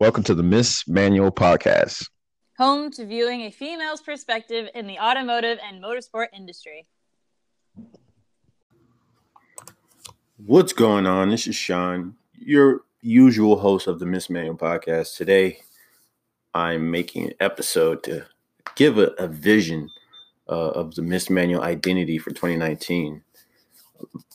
Welcome to the Miss Manual Podcast. Home to viewing a female's perspective in the automotive and motorsport industry. What's going on? This is Sean, your usual host of the Miss Manual Podcast. Today, I'm making an episode to give a, a vision uh, of the Miss Manual identity for 2019.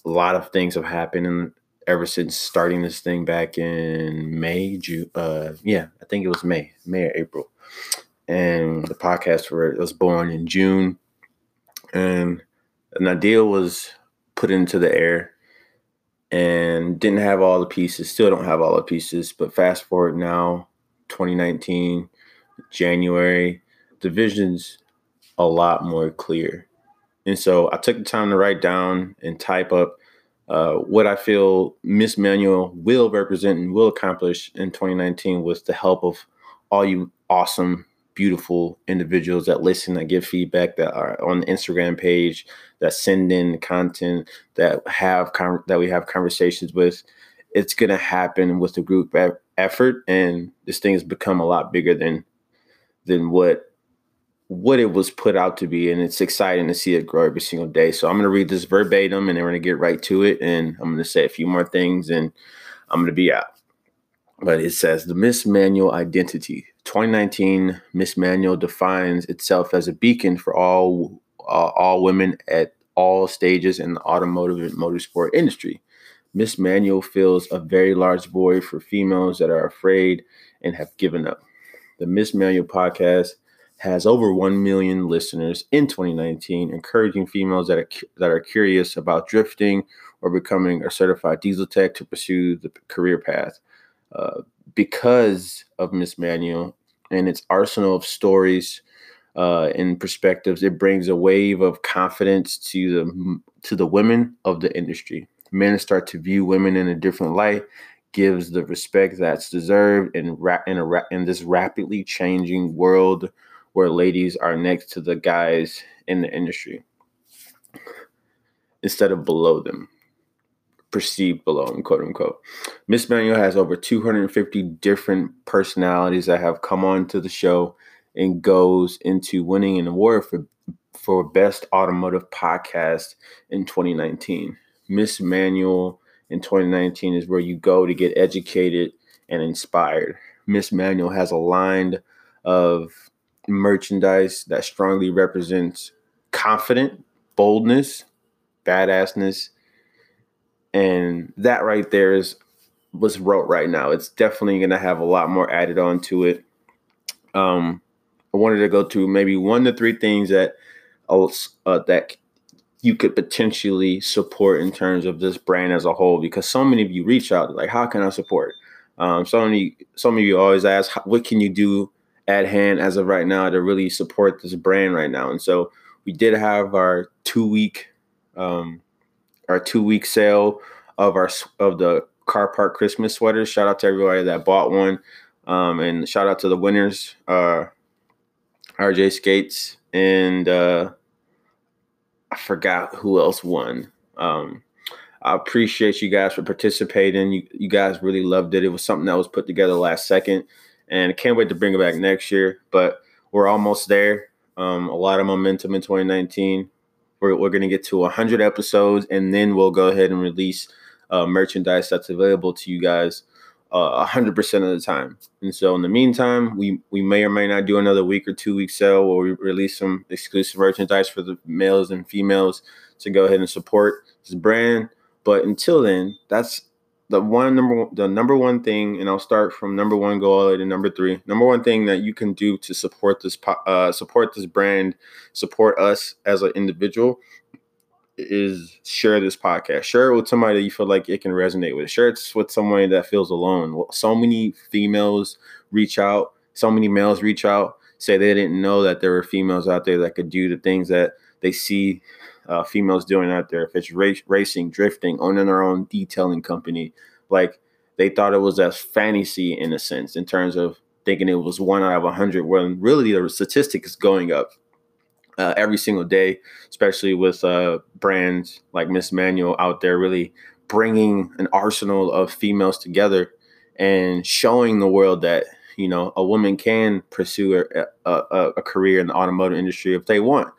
A lot of things have happened in, ever since starting this thing back in May, June. Uh, yeah, I think it was May, May or April. And the podcast was born in June. And an idea was put into the air and didn't have all the pieces, still don't have all the pieces. But fast forward now, 2019, January, the vision's a lot more clear. And so I took the time to write down and type up uh, what I feel Miss Manual will represent and will accomplish in 2019 with the help of all you awesome, beautiful individuals that listen, that give feedback, that are on the Instagram page, that send in content, that have con- that we have conversations with. It's gonna happen with the group effort, and this thing has become a lot bigger than than what what it was put out to be, and it's exciting to see it grow every single day. So I'm going to read this verbatim, and then we're going to get right to it, and I'm going to say a few more things, and I'm going to be out. But it says the Miss Manual identity. 2019 Miss Manual defines itself as a beacon for all uh, all women at all stages in the automotive and motorsport industry. Miss Manual fills a very large void for females that are afraid and have given up. The Miss Manual podcast has over 1 million listeners in 2019, encouraging females that are, that are curious about drifting or becoming a certified diesel tech to pursue the career path. Uh, because of Miss Manual and its arsenal of stories uh, and perspectives, it brings a wave of confidence to the to the women of the industry. Men start to view women in a different light, gives the respect that's deserved in, ra- in, a in this rapidly changing world where ladies are next to the guys in the industry instead of below them, perceived below them, quote unquote. Miss Manual has over 250 different personalities that have come on to the show and goes into winning an award for for best automotive podcast in 2019. Miss Manual in 2019 is where you go to get educated and inspired. Miss Manual has a line of merchandise that strongly represents confident, boldness, badassness. And that right there is what's wrote right now. It's definitely going to have a lot more added on to it. Um, I wanted to go to maybe one to three things that uh, that you could potentially support in terms of this brand as a whole, because so many of you reach out like, how can I support? Um, so many, some of you always ask, what can you do at hand as of right now to really support this brand right now. And so we did have our two week um, our two week sale of our of the car park Christmas sweaters. Shout out to everybody that bought one. Um, and shout out to the winners, uh, RJ Skates, and uh, I forgot who else won. Um, I appreciate you guys for participating. You, you guys really loved it. It was something that was put together last second and can't wait to bring it back next year. But we're almost there. Um, a lot of momentum in 2019. We're, we're going to get to 100 episodes, and then we'll go ahead and release uh, merchandise that's available to you guys uh, 100% of the time. And so, in the meantime, we we may or may not do another week or two week sale where we release some exclusive merchandise for the males and females to go ahead and support this brand. But until then, that's the one number the number one thing, and I'll start from number one, go all the way to number three. Number one thing that you can do to support this uh, support this brand, support us as an individual, is share this podcast. Share it with somebody that you feel like it can resonate with. Share it with somebody that feels alone. So many females reach out, so many males reach out, say they didn't know that there were females out there that could do the things that they see uh, females doing out there. If it's race, racing, drifting, owning their own detailing company, like they thought it was a fantasy in a sense, in terms of thinking it was one out of a hundred, when really the statistic is going up uh, every single day, especially with uh, brands like Miss Manual out there, really bringing an arsenal of females together and showing the world that you know, a woman can pursue a, a, a career in the automotive industry if they want.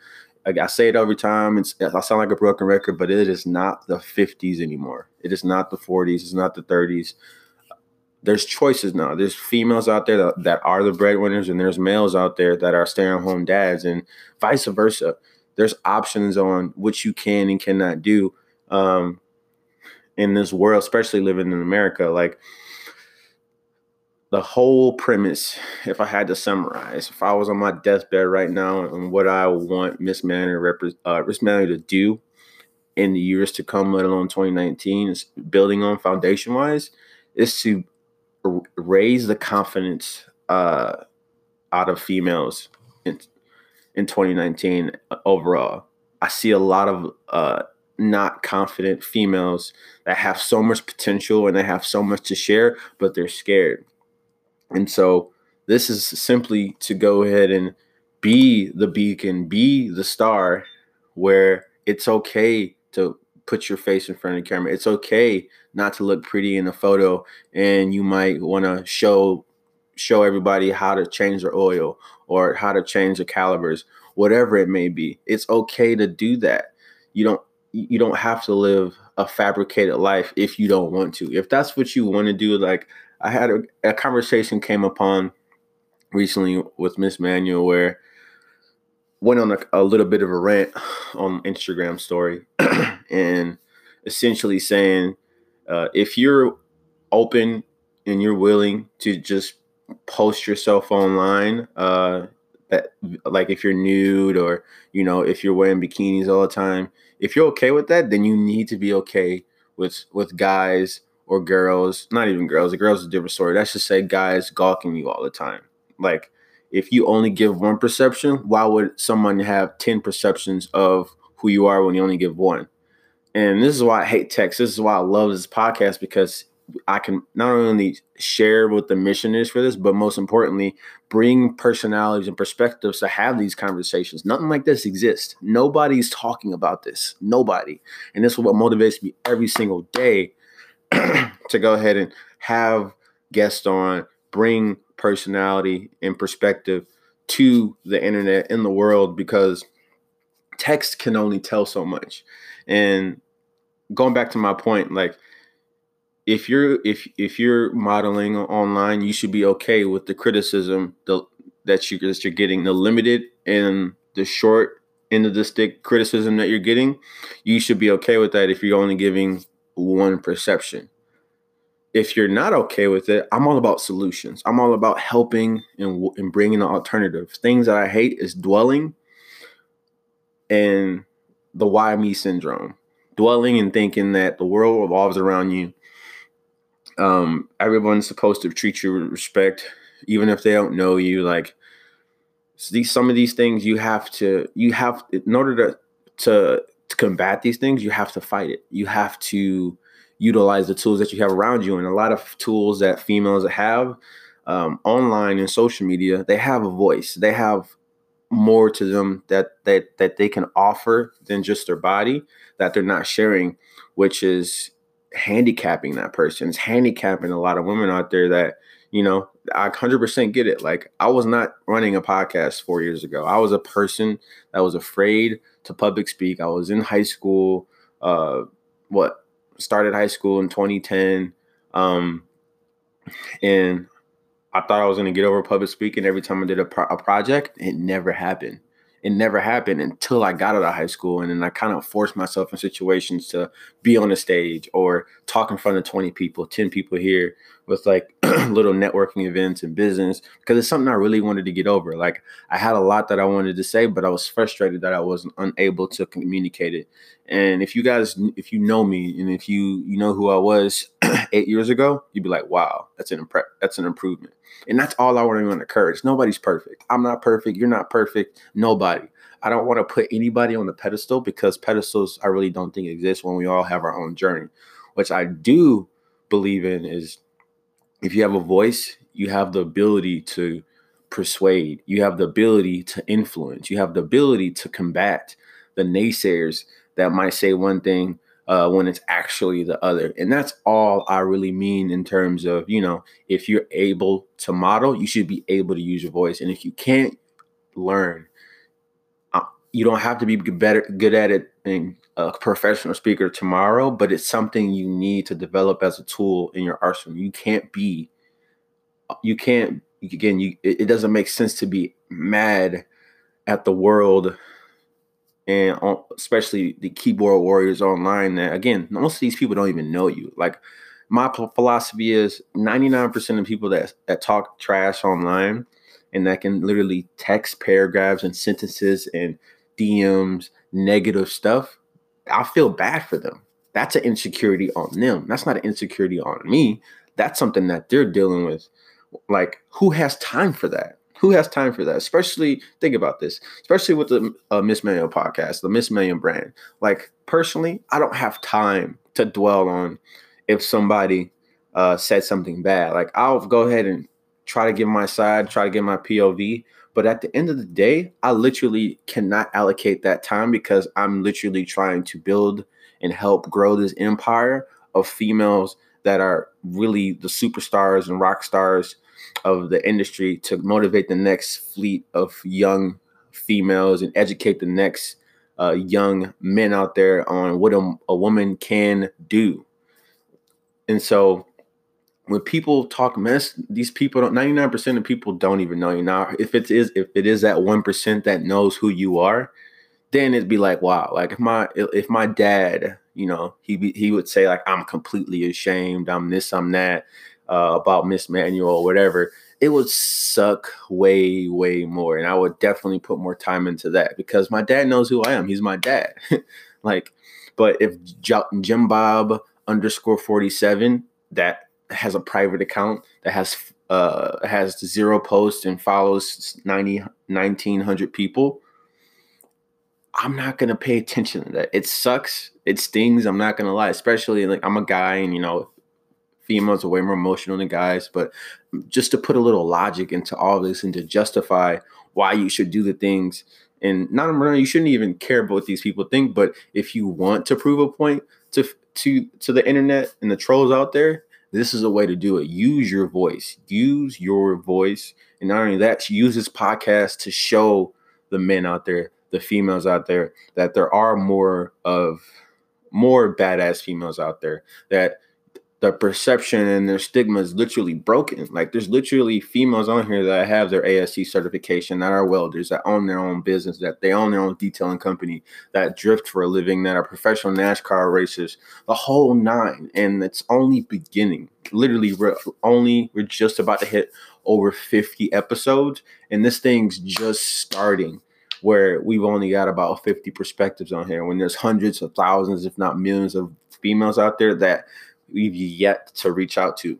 Like I say it every time. It's, I sound like a broken record, but it is not the 50s anymore. It is not the 40s. It's not the 30s. There's choices now. There's females out there that, that are the breadwinners, and there's males out there that are stay-at-home dads, and vice versa. There's options on what you can and cannot do um, in this world, especially living in America. Like the whole premise, if I had to summarize, if I was on my deathbed right now and what I want Miss Manor, uh, Miss Manor to do in the years to come, let alone 2019, is building on foundation wise, is to r- raise the confidence uh, out of females in, in 2019 uh, overall. I see a lot of uh, not confident females that have so much potential and they have so much to share, but they're scared and so this is simply to go ahead and be the beacon, be the star where it's okay to put your face in front of the camera. It's okay not to look pretty in a photo and you might want to show show everybody how to change their oil or how to change the calipers, whatever it may be. It's okay to do that. You don't you don't have to live a fabricated life if you don't want to. If that's what you want to do like I had a, a conversation came upon recently with Miss Manual where went on a, a, little bit of a rant on Instagram story and essentially saying uh, if you're open and you're willing to just post yourself online uh, that like if you're nude or you know if you're wearing bikinis all the time if you're okay with that then you need to be okay with with guys or girls, not even girls, the girls is a different story. That's just say guys gawking you all the time. Like if you only give one perception, why would someone have 10 perceptions of who you are when you only give one? And this is why I hate text. This is why I love this podcast because I can not only share what the mission is for this, but most importantly, bring personalities and perspectives to have these conversations. Nothing like this exists. Nobody's talking about this. Nobody. And this is what motivates me every single day to go ahead and have guests on, bring personality and perspective to the internet in the world because text can only tell so much. And going back to my point, like if you're if if you're modeling online, you should be okay with the criticism the, that you that you're getting, the limited and the short end of the stick criticism that you're getting. You should be okay with that if you're only giving one perception. If you're not okay with it, I'm all about solutions. I'm all about helping and, and bringing an alternative. Things that I hate is dwelling and the why me syndrome. Dwelling and thinking that the world revolves around you. Um, everyone's supposed to treat you with respect, even if they don't know you. Like these, some of these things you have to, you have in order to to to combat these things, you have to fight it. You have to utilize the tools that you have around you. And a lot of tools that females have um, online and social media, they have a voice. They have more to them that that that they can offer than just their body that they're not sharing, which is handicapping that person. It's handicapping a lot of women out there that you know I 100% get it. Like I was not running a podcast four years ago. I was a person that was afraid to public speak. I was in high school. Uh, what started high school in 2010. Um, and I thought I was going to get over public speaking every time I did a, pro- a project. It never happened it never happened until I got out of high school. And then I kind of forced myself in situations to be on a stage or talk in front of 20 people, 10 people here with like little networking events and business because it's something I really wanted to get over. Like I had a lot that I wanted to say, but I was frustrated that I wasn't unable to communicate it. And if you guys, if you know me and if you, you know who I was eight years ago, you'd be like, wow, that's an impre- that's an improvement. And that's all I want to encourage. Nobody's perfect. I'm not perfect. You're not perfect. Nobody. I don't want to put anybody on the pedestal because pedestals I really don't think exist when we all have our own journey. Which I do believe in is if you have a voice, you have the ability to persuade, you have the ability to influence, you have the ability to combat the naysayers that might say one thing uh, when it's actually the other. And that's all I really mean in terms of, you know, if you're able to model, you should be able to use your voice. And if you can't learn, uh, you don't have to be better good at it and a professional speaker tomorrow, but it's something you need to develop as a tool in your arsenal. You can't be, you can't again. You it, doesn't make sense to be mad at the world and especially the keyboard warriors online that again most of these people don't even know you like my philosophy is 99% of people that, that talk trash online and that can literally text paragraphs and sentences and dms negative stuff i feel bad for them that's an insecurity on them that's not an insecurity on me that's something that they're dealing with like who has time for that who has time for that? Especially think about this, especially with the uh, Miss Manual podcast, the Miss Manual brand. Like personally, I don't have time to dwell on if somebody uh, said something bad. Like I'll go ahead and try to give my side, try to give my POV. But at the end of the day, I literally cannot allocate that time because I'm literally trying to build and help grow this empire of females that are really the superstars and rock stars of the industry to motivate the next fleet of young females and educate the next uh, young men out there on what a, a woman can do. And so when people talk mess, these people don't 99% of people don't even know you. Now, if it is if it is that 1% that knows who you are, then it'd be like, wow, like if my if my dad, you know, he he would say like I'm completely ashamed, I'm this, I'm that uh, about Miss Manual or whatever, it would suck way, way more. And I would definitely put more time into that because my dad knows who I am. He's my dad. like, but if Jim Bob underscore 47 that has a private account that has uh has zero posts and follows 90 1900 people i'm not gonna pay attention to that. It sucks. It stings. I'm not gonna lie. Especially like i'm a guy and you know females are way more emotional than guys, but just to put a little logic into all this and to justify why you should do the things and not you shouldn't even care about what these people think, but if you want to prove a point to to to the internet and the trolls out there, this is a way to do it. Use your voice. Use your voice. And not only that, use this podcast to show the men out there, the females out there, that there are more of more badass females out there that the perception and their stigma is literally broken. Like there's literally females on here that have their ASE certification, that are welders, that own their own business, that they own their own detailing company, that drift for a living, that are professional NASCAR racers, the whole nine. And it's only beginning. Literally, we're only we're just about to hit over 50 episodes, and this thing's just starting where we've only got about 50 perspectives on here when there's hundreds of thousands, if not millions of females out there that we've yet to reach out to.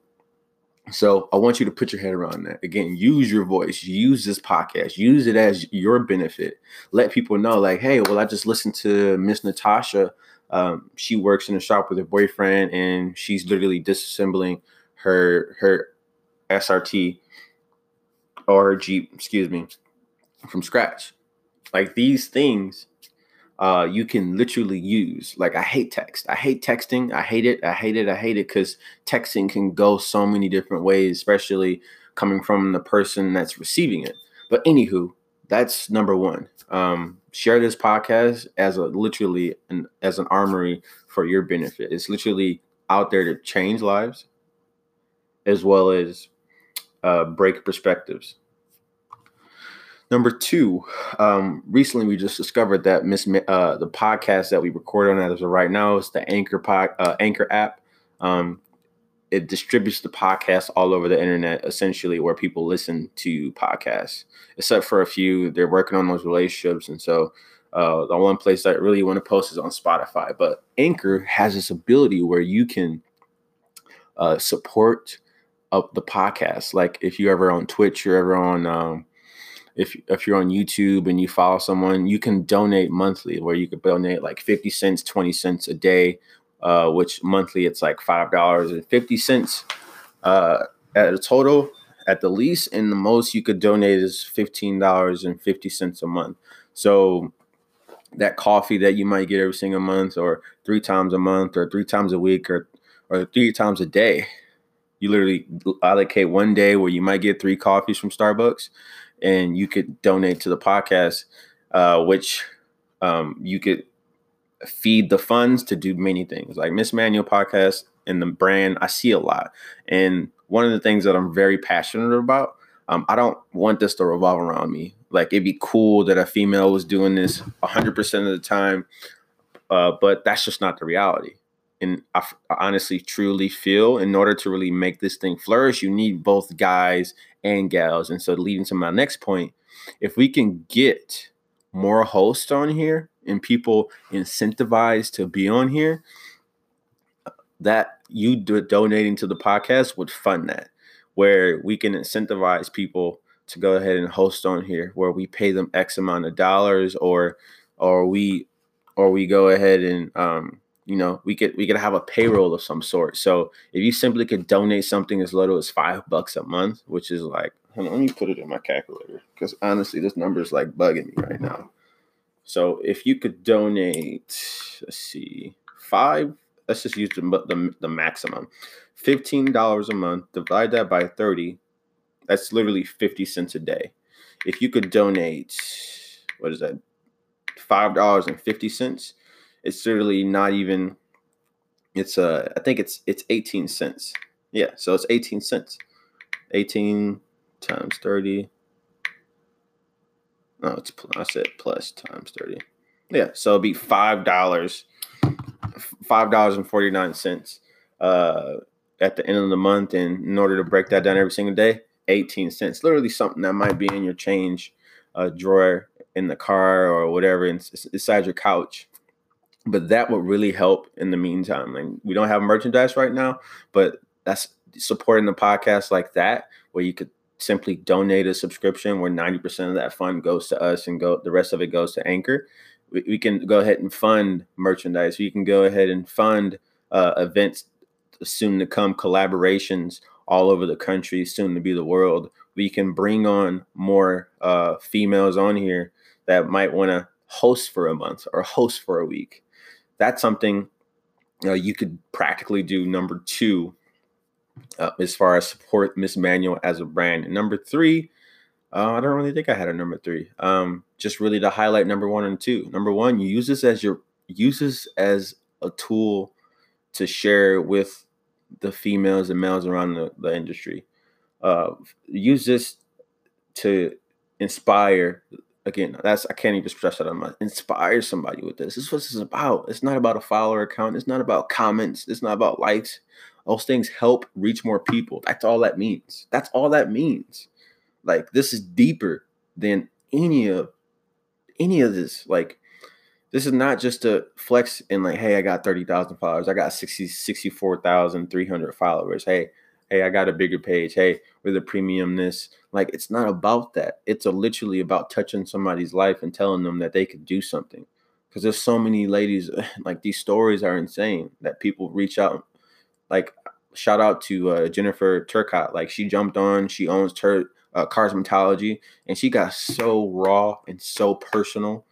So I want you to put your head around that. Again, use your voice, use this podcast, use it as your benefit. Let people know, like, hey, well, I just listened to Miss Natasha. Um, she works in a shop with her boyfriend, and she's literally disassembling her her SRT or her Jeep, excuse me, from scratch. Like these things uh, you can literally use. Like I hate text. I hate texting. I hate it. I hate it. I hate it because texting can go so many different ways, especially coming from the person that's receiving it. But anywho, that's number one. Um, share this podcast as a literally an, as an armory for your benefit. It's literally out there to change lives as well as uh, break perspectives. Number two, um, recently we just discovered that Miss uh, the podcast that we record on as of right now is the Anchor pod, uh, Anchor app. Um, it distributes the podcast all over the internet, essentially, where people listen to podcasts. Except for a few, they're working on those relationships, and so uh, the one place that I really want to post is on Spotify. But Anchor has this ability where you can uh, support up the podcast. Like if you're ever on Twitch, you're ever on um, if if you're on YouTube and you follow someone, you can donate monthly, where you could donate like 50 cents, 20 cents a day, uh, which monthly it's like five dollars and fifty cents uh, at a total at the least, and the most you could donate is fifteen dollars and fifty cents a month. So that coffee that you might get every single month or three times a month or three times a week or or three times a day. You literally allocate one day where you might get three coffees from Starbucks and you could donate to the podcast, uh, which um, you could feed the funds to do many things like Miss Manual podcast and the brand. I see a lot. And one of the things that I'm very passionate about, um, I don't want this to revolve around me. Like it'd be cool that a female was doing this 100% of the time, uh, but that's just not the reality. And honestly, truly feel in order to really make this thing flourish, you need both guys and gals. And so, leading to my next point, if we can get more hosts on here and people incentivized to be on here, that you do, donating to the podcast would fund that, where we can incentivize people to go ahead and host on here, where we pay them X amount of dollars, or or we or we go ahead and um, you know we could we could have a payroll of some sort. So if you simply could donate something as little as five bucks a month which is like on, let me put it in my calculator because honestly this number is like bugging me right now. So if you could donate let's see five let's just use the, the, the maximum $15 a month divide that by 30 that's literally 50 cents a day. If you could donate what is that $5.50 it's literally not even. It's uh, I think it's it's eighteen cents. Yeah, so it's eighteen cents. Eighteen times 30. No, it's I said plus times 30. Yeah, so it'll be five dollars, five dollars and forty nine cents uh, at the end of the month. And in order to break that down every single day, 18 cents. Literally something that might be in your change uh, drawer in the car or whatever inside your couch. But that would really help in the meantime. And we don't have merchandise right now, but that's supporting the podcast like that, where you could simply donate a subscription where 90% of that fund goes to us and go the rest of it goes to anchor. We, we can go ahead and fund merchandise. We can go ahead and fund uh, events soon to come collaborations all over the country soon to be the world. We can bring on more uh, females on here that might want to host for a month or host for a week that's something uh, you could practically do number two uh, as far as support Miss Manual as a brand. And number three, uh, I don't really think I had a number three. Um, just really to highlight number one and two. Number one, you use this as your use this as a tool to share with the females and males around the, the industry. Uh, use this to inspire. Again, that's I can't even stress that enough. Inspire somebody with this. This is what this is about. It's not about a follower account. It's not about comments. It's not about likes. Those things help reach more people. That's all that means. That's all that means. Like this is deeper than any of any of this. Like this is not just a flex in like, hey, I got 30,000 followers. I got 60, 64,300 followers. Hey, hey, I got a bigger page. Hey, with a premium this. Like it's not about that. It's literally about touching somebody's life and telling them that they could do something. Because there's so many ladies, like these stories are insane that people reach out like shout out to uh, Jennifer Turcott. Like she jumped on, she owns Tur- uh, Cosmetology, and she got so raw and so personal,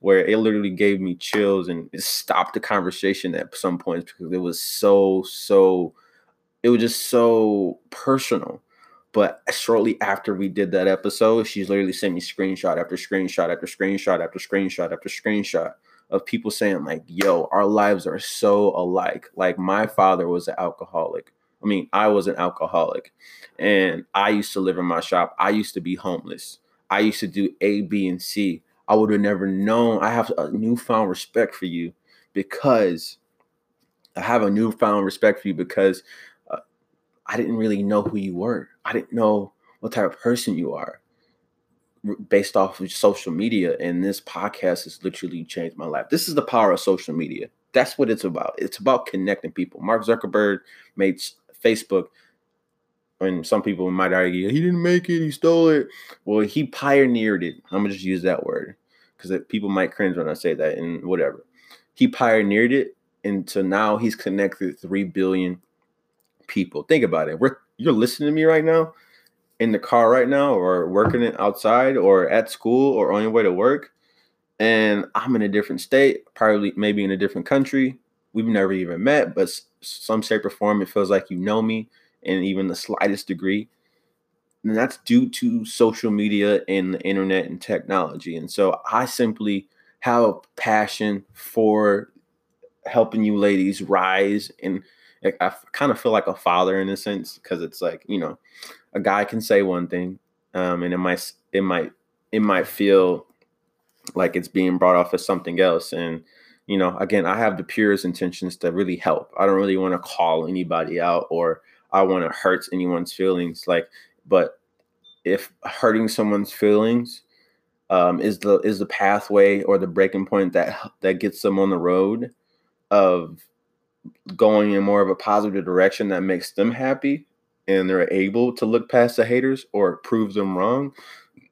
where it literally gave me chills and it stopped the conversation at some points because it was so so, it was just so personal. But shortly after we did that episode, she's literally sent me screenshot after screenshot after screenshot after screenshot after screenshot of people saying like, "Yo, our lives are so alike." Like my father was an alcoholic. I mean, I was an alcoholic, and I used to live in my shop. I used to be homeless. I used to do A, B, and C. I would have never known. I have a newfound respect for you because I have a newfound respect for you because I didn't really know who you were. I didn't know what type of person you are based off of social media and this podcast has literally changed my life. This is the power of social media. That's what it's about. It's about connecting people. Mark zuckerberg made facebook and some people might argue he didn't make it. He stole it. Well he pioneered it. I'm gonna just use that word because people might cringe when i say that and whatever. He pioneered it and so now he's connected 3 billion people think about it we're you're listening to me right now in the car right now or working it outside or at school or on your way to work and I'm in a different state, probably maybe in a different country. We've never even met, but some shape or form, it feels like you know me in even the slightest degree. And that's due to social media and the internet and technology. And so I simply have a passion for helping you ladies rise. And I kind of feel like a father in a sense because it's like, you know, a guy can say one thing um, and it might, it might, it might feel like it's being brought off as something else. And, you know, again, I have the purest intentions to really help. I don't really want to call anybody out or I want to hurt anyone's feelings. Like, but if hurting someone's feelings um, is the is the pathway or the breaking point that that gets them on the road of going in more of a positive direction that makes them happy and they're able to look past the haters or prove them wrong,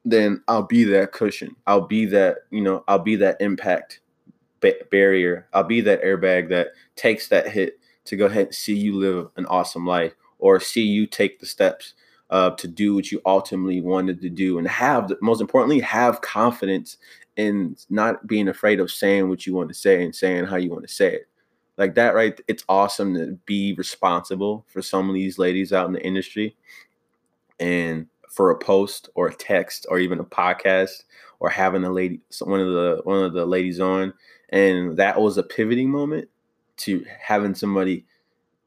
then I'll be that cushion. I'll be that, you know, I'll be that impact ba- barrier. I'll be that airbag that takes that hit to go ahead and see you live an awesome life or see you take the steps uh, to do what you ultimately wanted to do and have, most importantly, have confidence in not being afraid of saying what you want to say and saying how you want to say it. Like that, right? It's awesome to be responsible for some of these ladies out in the industry. And for a post or a text or even a podcast or having a lady one of the one of the ladies on and that was a pivoting moment to having somebody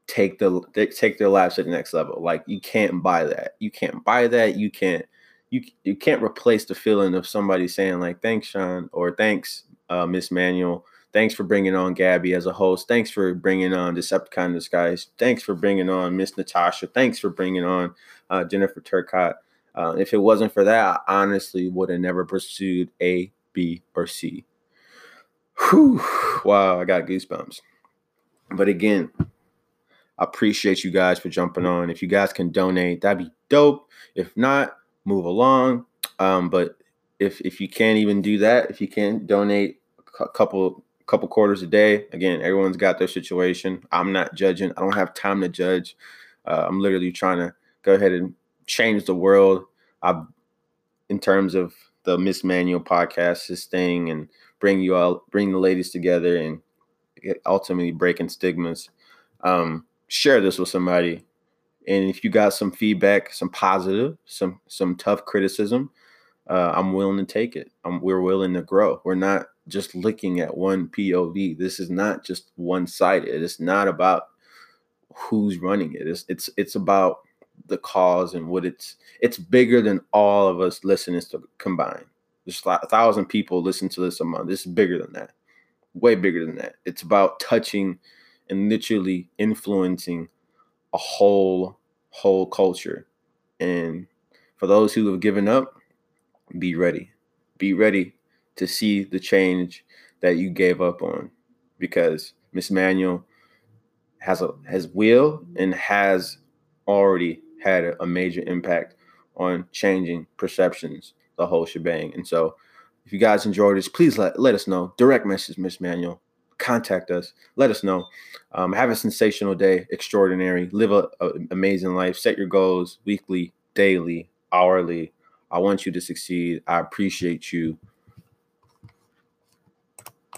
take the take their lives to the next level. Like you can't buy that. You can't buy that. You can't you you can't replace the feeling of somebody saying like thanks sean or thanks uh, miss manual thanks for bringing on gabby as a host thanks for bringing on decepticon disguise thanks for bringing on miss natasha thanks for bringing on uh, jennifer turcott uh, if it wasn't for that, I honestly would have never pursued A, B, or C. Whew. Wow, I got goosebumps. But again, I appreciate you guys for jumping on. If you guys can donate, that'd be dope. If not, move along. Um, but if if you can't even do that, if you can't donate a couple couple quarters a day, again, everyone's got their situation. I'm not judging. I don't have time to judge. Uh, I'm literally trying to go ahead and change the world. I, in terms of the Miss Manual podcast, this thing, and bring you all, bring the ladies together, and ultimately breaking stigmas. Um, share this with somebody, and if you got some feedback, some positive, some some tough criticism, uh, I'm willing to take it. I'm, we're willing to grow. We're not just looking at one POV. This is not just one sided. It's not about who's running it. It's it's it's about the cause and what it's it's bigger than all of us listeners to combine. There's a thousand people listen to this a month. This is bigger than that, way bigger than that. It's about touching and literally influencing a whole whole culture. And for those who have given up, be ready. Be ready to see the change that you gave up on because Miss Manual has a has will and has already had a, major impact on changing perceptions, the whole shebang. And so, if you guys enjoyed this, please let, let us know. Direct message, Miss Manual. Contact us. Let us know. Um, have a sensational day, extraordinary. Live an amazing life. Set your goals weekly, daily, hourly. I want you to succeed. I appreciate you.